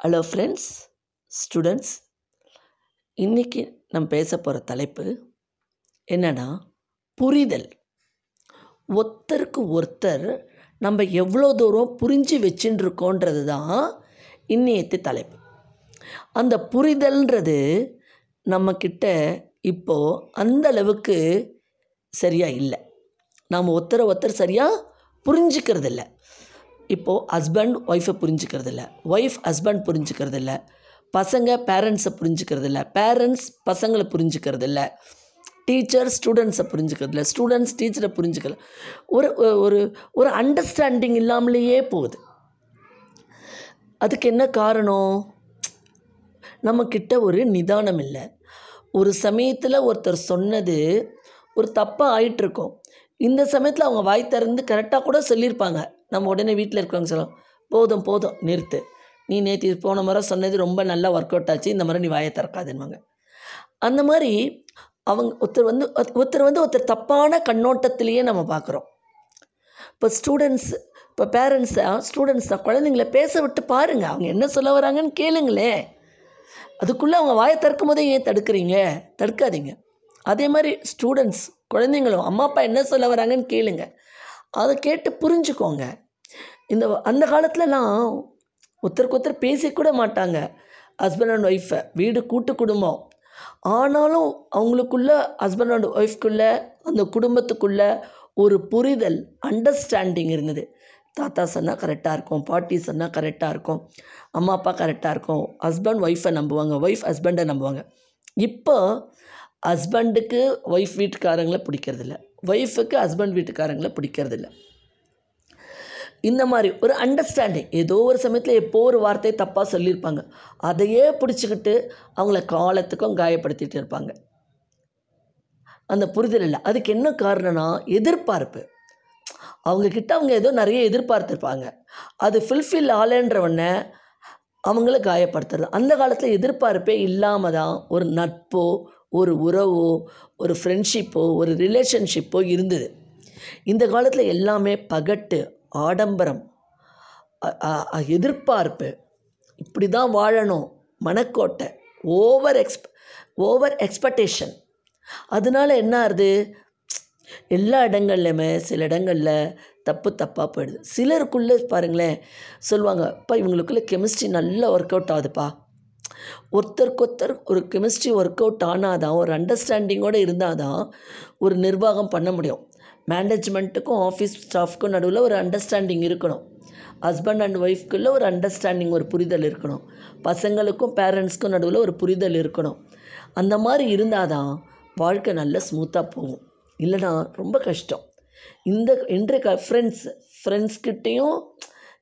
Hello friends students இன்றைக்கி நம்ம பேச போகிற தலைப்பு என்னென்னா புரிதல். ஒருத்தருக்கு ஒருத்தர் நம்ம எவ்வளோ தூரம் புரிஞ்சு வச்சுட்டு தான் இன்னையத்து தலைப்பு. அந்த புரிதல்ன்றது நம்மக்கிட்ட இப்போது அந்த அளவுக்கு சரியாக இல்லை. நாம் ஒருத்தரை ஒருத்தர் சரியாக புரிஞ்சுக்கிறதில்ல. இப்போது ஹஸ்பண்ட் ஒய்ஃபை புரிஞ்சுக்கிறது இல்லை ஒய்ஃப் ஹஸ்பண்ட் புரிஞ்சுக்கிறது இல்லை பசங்க பேரண்ட்ஸை புரிஞ்சுக்கிறது இல்லை பேரண்ட்ஸ் பசங்களை புரிஞ்சுக்கிறது இல்லை டீச்சர் ஸ்டூடெண்ட்ஸை புரிஞ்சுக்கிறது இல்லை ஸ்டூடெண்ட்ஸ் டீச்சரை புரிஞ்சுக்கல. ஒரு ஒரு ஒரு அண்டர்ஸ்டாண்டிங் இல்லாமலேயே போகுது. அதுக்கு என்ன காரணம்? நம்மக்கிட்ட ஒரு நிதானம் இல்லை. ஒரு சமயத்தில் ஒருத்தர் சொன்னது ஒரு தப்பாக ஆயிட்டிருக்கோம். இந்த சமயத்தில் அவங்க வாய் திறந்து கரெக்டாக கூட சொல்லியிருப்பாங்க. நம்ம உடனே வீட்டில் இருக்கவங்க சொல்லலாம் போதும் போதும் நிறுத்து. நீ நேற்று போன முறை சொன்னது ரொம்ப நல்லா ஒர்க் அவுட் ஆச்சு இந்த மாதிரி நீ வாயை திறக்காதுன்னுவாங்க. அந்த மாதிரி அவங்க ஒருத்தர் வந்து ஒருத்தர் வந்து ஒருத்தர் தப்பான கண்ணோட்டத்திலேயே நம்ம பார்க்குறோம். இப்போ ஸ்டூடெண்ட்ஸ் இப்போ பேரண்ட்ஸை தான் குழந்தைங்கள பேச விட்டு பாருங்கள் அவங்க என்ன சொல்ல வராங்கன்னு கேளுங்களேன் அதுக்குள்ளே அவங்க வாயை திறக்கும் போதே ஏன் தடுக்கிறீங்க? தடுக்காதீங்க. அதே மாதிரி ஸ்டூடெண்ட்ஸ் குழந்தைங்களும் அம்மா அப்பா என்ன சொல்ல வராங்கன்னு கேளுங்கள் அதை கேட்டு புரிஞ்சுக்கோங்க. இந்த அந்த காலத்துலலாம் ஒருத்தருக்கு ஒருத்தர் பேசிக்கூட மாட்டாங்க. ஹஸ்பண்ட் அண்ட் ஒய்ஃபை வீடு கூட்டு குடும்பம். ஆனாலும் அவங்களுக்குள்ள ஹஸ்பண்ட் அண்ட் ஒய்ஃப்குள்ளே அந்த குடும்பத்துக்குள்ளே ஒரு புரிதல் அண்டர்ஸ்டாண்டிங் இருந்தது. தாத்தா சொன்னால் கரெக்டாக இருக்கும். பாட்டி சொன்னால் கரெக்டாக இருக்கும். அம்மா அப்பா கரெக்டாக இருக்கும். ஹஸ்பண்ட் ஒய்ஃபை நம்புவாங்க. ஒய்ஃப் ஹஸ்பண்டை நம்புவாங்க. இப்போ ஹஸ்பண்டுக்கு ஒய்ஃப் வீட்டுக்காரங்களை பிடிக்கிறதில்ல. ஒய்ஃபுக்கு ஹஸ்பண்ட் வீட்டுக்காரங்களை பிடிக்கிறதில்ல. இந்த மாதிரி ஒரு அண்டர்ஸ்டாண்டிங் ஏதோ ஒரு சமயத்தில் எப்போ ஒரு வார்த்தையை தப்பாக சொல்லியிருப்பாங்க. அதையே பிடிச்சிக்கிட்டு அவங்கள காலத்துக்கும் காயப்படுத்திகிட்டு இருப்பாங்க. அந்த புரிதல் இல்லை. அதுக்கு என்ன காரணம்னா எதிர்பார்ப்பு. அவங்கக்கிட்ட அவங்க ஏதோ நிறைய எதிர்பார்த்துருப்பாங்க. அது ஃபுல்ஃபில் ஆகலைன்றவொடனே அவங்கள காயப்படுத்துறது. அந்த காலத்தில் எதிர்பார்ப்பே இல்லாமல் தான் ஒரு நட்போ ஒரு உறவோ ஒரு ஃப்ரெண்ட்ஷிப்போ ஒரு ரிலேஷன்ஷிப்போ இருந்தது. இந்த காலத்தில் எல்லாமே பகட்டு ஆடம்பரம் எதிர்பார்ப்பு. இப்படி தான் வாழணும். மனக்கோட்டை. ஓவர் எக்ஸ்ப் ஓவர் எக்ஸ்பெக்டேஷன் அதனால என்ன ஆகுது எல்லா இடங்கள்லையுமே சில இடங்களில் தப்பு தப்பாக போயிடுது. சிலருக்குள்ளே பாருங்களேன் சொல்லுவாங்க இப்போ இவங்களுக்குள்ளே கெமிஸ்ட்ரி நல்லா ஒர்க் அவுட் ஆகுதுப்பா. ஒருத்தருக்கொருத்தர் ஒரு கெமிஸ்ட்ரி ஒர்க் அவுட் ஆனால் தான் ஒரு அண்டர்ஸ்டாண்டிங்கோடு இருந்தால் தான் ஒரு நிர்வாகம் பண்ண முடியும். மேனேஜ்மெண்ட்டுக்கும் ஆஃபீஸ் ஸ்டாஃப்க்கும் நடுவில் ஒரு அண்டர்ஸ்டாண்டிங் இருக்கணும். ஹஸ்பண்ட் அண்ட் ஒய்ஃப்குள்ளே ஒரு அண்டர்ஸ்டாண்டிங் ஒரு புரிதல் இருக்கணும். பசங்களுக்கும் பேரண்ட்ஸ்க்கும் நடுவில் ஒரு புரிதல் இருக்கணும். அந்த மாதிரி இருந்தால் தான் வாழ்க்கை நல்ல ஸ்மூத்தாக போகும். இல்லைனா ரொம்ப கஷ்டம். இந்த இன்றைய ஃப்ரெண்ட்ஸ் ஃப்ரெண்ட்ஸ்கிட்டேயும்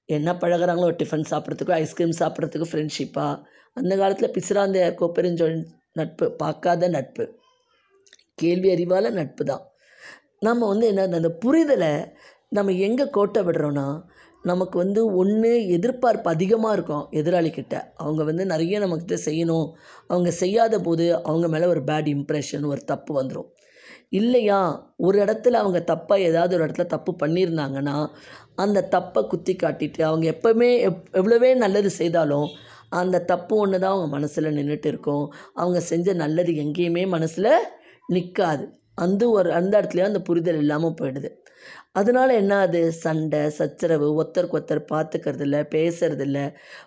என்ன பழகிறாங்களோ டிஃபன் சாப்பிட்றதுக்கு ஐஸ்கிரீம் சாப்பிட்றதுக்கு ஃப்ரெண்ட்ஷிப்பாக அந்த காலத்தில் பிசிராந்தையார் கோப்பெருஞ்சொல் நட்பு பார்க்காத நட்பு. கேள்வி அறிவால் நட்பு தான் நம்ம வந்து என்ன அந்த புரிதலை நம்ம எங்கே கோட்டை விடுறோன்னா நமக்கு வந்து ஒன்று எதிர்பார்ப்பு அதிகமாக இருக்கும் எதிராளிக்கிட்ட அவங்க வந்து நிறைய நம்மக்கிட்ட செய்யணும். அவங்க செய்யாத போது அவங்க மேலே ஒரு பேட் இம்ப்ரெஷன் ஒரு தப்பு வந்துடும் இல்லையா? ஒரு இடத்துல அவங்க தப்பாக ஏதாவது ஒரு இடத்துல தப்பு பண்ணியிருந்தாங்கன்னா அந்த தப்பை குத்தி காட்டிட்டு அவங்க எப்போவுமே எப் எவ்வளோவே நல்லது செய்தாலும் அந்த தப்பு ஒன்று தான் அவங்க மனசில் நின்றுட்டு இருக்கும். அவங்க செஞ்ச நல்லது எங்கேயுமே மனசில் நிற்காது அந்த ஒரு அந்த இடத்துலையும் அந்த புரிதல் இல்லாமல் போயிடுது. அதனால் என்ன அது சண்டை சச்சரவு ஒருத்தருக்கு ஒருத்தர் பார்த்துக்கிறது பேசுறதில்ல.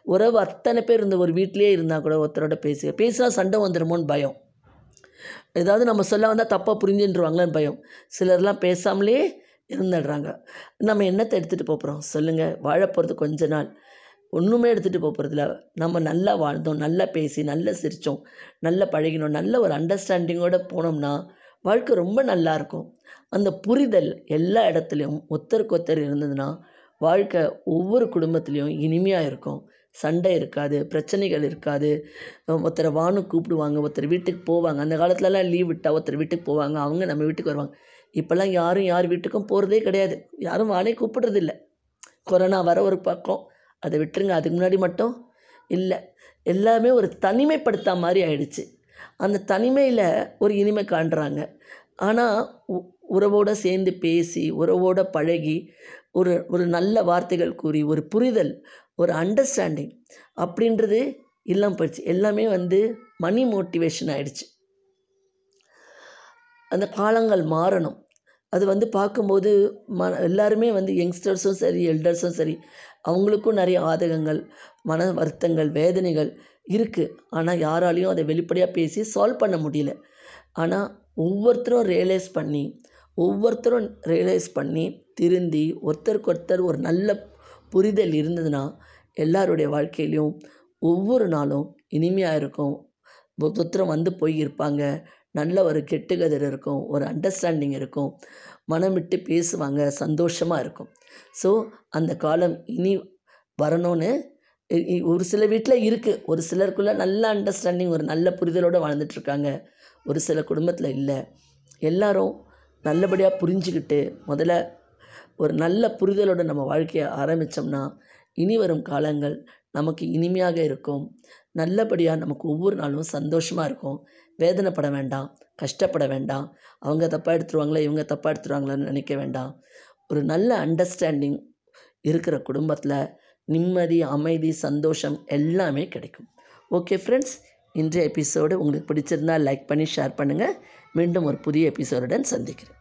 உறவு அத்தனை பேர் இருந்த ஒரு வீட்லேயே இருந்தால் கூட ஒருத்தரோட பேசி பேசினா சண்டை வந்துடுமோன்னு பயம். ஏதாவது நம்ம சொல்ல வந்தால் தப்பாக புரிஞ்சுன்றுவாங்களான்னு பயம். சிலர்லாம் பேசாமலே இருந்துடுறாங்க. நம்ம என்னத்தை எடுத்துகிட்டு போகிறோம் சொல்லுங்கள் வாழ போகிறது கொஞ்ச நாள். ஒன்றுமே எடுத்துகிட்டு போக போகிறதில்ல நம்ம நல்லா வாழ்ந்தோம். நல்லா பேசி நல்லா சிரித்தோம் நல்லா பழகினோம். நல்ல ஒரு அண்டர்ஸ்டாண்டிங்கோடு போனோம்னா வாழ்க்கை ரொம்ப நல்லாயிருக்கும் அந்த புரிதல் எல்லா இடத்துலையும் ஒருத்தருக்கு ஒருத்தர் இருந்ததுன்னா வாழ்க்கை ஒவ்வொரு குடும்பத்துலேயும் இனிமையாக இருக்கும். சண்டை இருக்காது பிரச்சனைகள் இருக்காது. ஒருத்தரை வானு கூப்பிடுவாங்க ஒருத்தர் வீட்டுக்கு போவாங்க. அந்த காலத்துலலாம் லீவ் விட்டால் ஒருத்தர் வீட்டுக்கு போவாங்க அவங்க நம்ம வீட்டுக்கு வருவாங்க. இப்போல்லாம் யாரும் யார் வீட்டுக்கும் போகிறதே கிடையாது. யாரும் வானே கூப்பிடுறதில்ல. கொரோனா வர ஒரு பக்கம் அதை விட்டுருங்க அதுக்கு முன்னாடி மட்டும் இல்லை. எல்லாமே ஒரு தனிமைப்படுத்தா மாதிரி ஆயிடுச்சு. அந்த தனிமையில் ஒரு இனிமை காண்றாங்க. ஆனால் உறவோடு சேர்ந்து பேசி உறவோடு பழகி ஒரு ஒரு நல்ல வார்த்தைகள் கூறி ஒரு புரிதல் ஒரு அண்டர்ஸ்டாண்டிங் அப்படின்றது இல்லாமல் போயிடுச்சு. எல்லாமே வந்து மணி மோட்டிவேஷன் ஆகிடுச்சு அந்த காலங்கள் மாறணும். அது வந்து பார்க்கும்போது ம எல்லாருமே வந்து யங்ஸ்டர்ஸும் சரி எல்டர்ஸும் சரி அவங்களுக்கும் நிறைய ஆதகங்கள் மன வருத்தங்கள் வேதனைகள் இருக்குது ஆனால் யாராலையும் அதை வெளிப்படையாக பேசி சால்வ் பண்ண முடியல. ஆனால் ஒவ்வொருத்தரும் ரியலைஸ் பண்ணி ஒவ்வொருத்தரும் ரியலைஸ் பண்ணி திருந்தி ஒருத்தருக்கு ஒருத்தர் ஒரு நல்ல புரிதல் இருந்ததுன்னா எல்லாருடைய வாழ்க்கையிலையும் ஒவ்வொரு நாளும் இனிமையாக இருக்கும். ஒருத்தரும் வந்து போய் இருப்பாங்க நல்ல ஒரு கெட்டுகதர் இருக்கும். ஒரு அண்டர்ஸ்டாண்டிங் இருக்கும். மனம் விட்டு பேசுவாங்க. சந்தோஷமாக இருக்கும். ஸோ அந்த காலம் இனி வரணும்னு ஒரு சில வீட்டில் இருக்குது ஒரு சிலருக்குள்ளே நல்ல அண்டர்ஸ்டாண்டிங் ஒரு நல்ல புரிதலோடு வாழ்ந்துட்டுருக்காங்க ஒரு சில குடும்பத்தில் இல்லை. எல்லாரும் நல்லபடியாக புரிஞ்சுக்கிட்டு முதல்ல ஒரு நல்ல புரிதலோட நம்ம வாழ்க்கையை ஆரம்பித்தோம்னா இனி வரும் காலங்கள் நமக்கு இனிமையாக இருக்கும். நல்லபடியாக நமக்கு ஒவ்வொரு நாளும் சந்தோஷமாக இருக்கும். வேதனைப்பட வேண்டாம் கஷ்டப்பட வேண்டாம். அவங்க தப்பாக எடுத்துருவாங்களா இவங்க தப்பாக எடுத்துருவாங்களான்னு நினைக்க வேண்டாம். ஒரு நல்ல அண்டர்ஸ்டாண்டிங் இருக்கிற குடும்பத்தில் நிம்மதி அமைதி சந்தோஷம் எல்லாமே கிடைக்கும். ஓகே ஃப்ரெண்ட்ஸ் இன்றைய எபிசோடு உங்களுக்கு பிடிச்சிருந்தா லைக் பண்ணி ஷேர் பண்ணுங்கள் மீண்டும் ஒரு புதிய எபிசோடுடன் சந்திக்கிறேன்.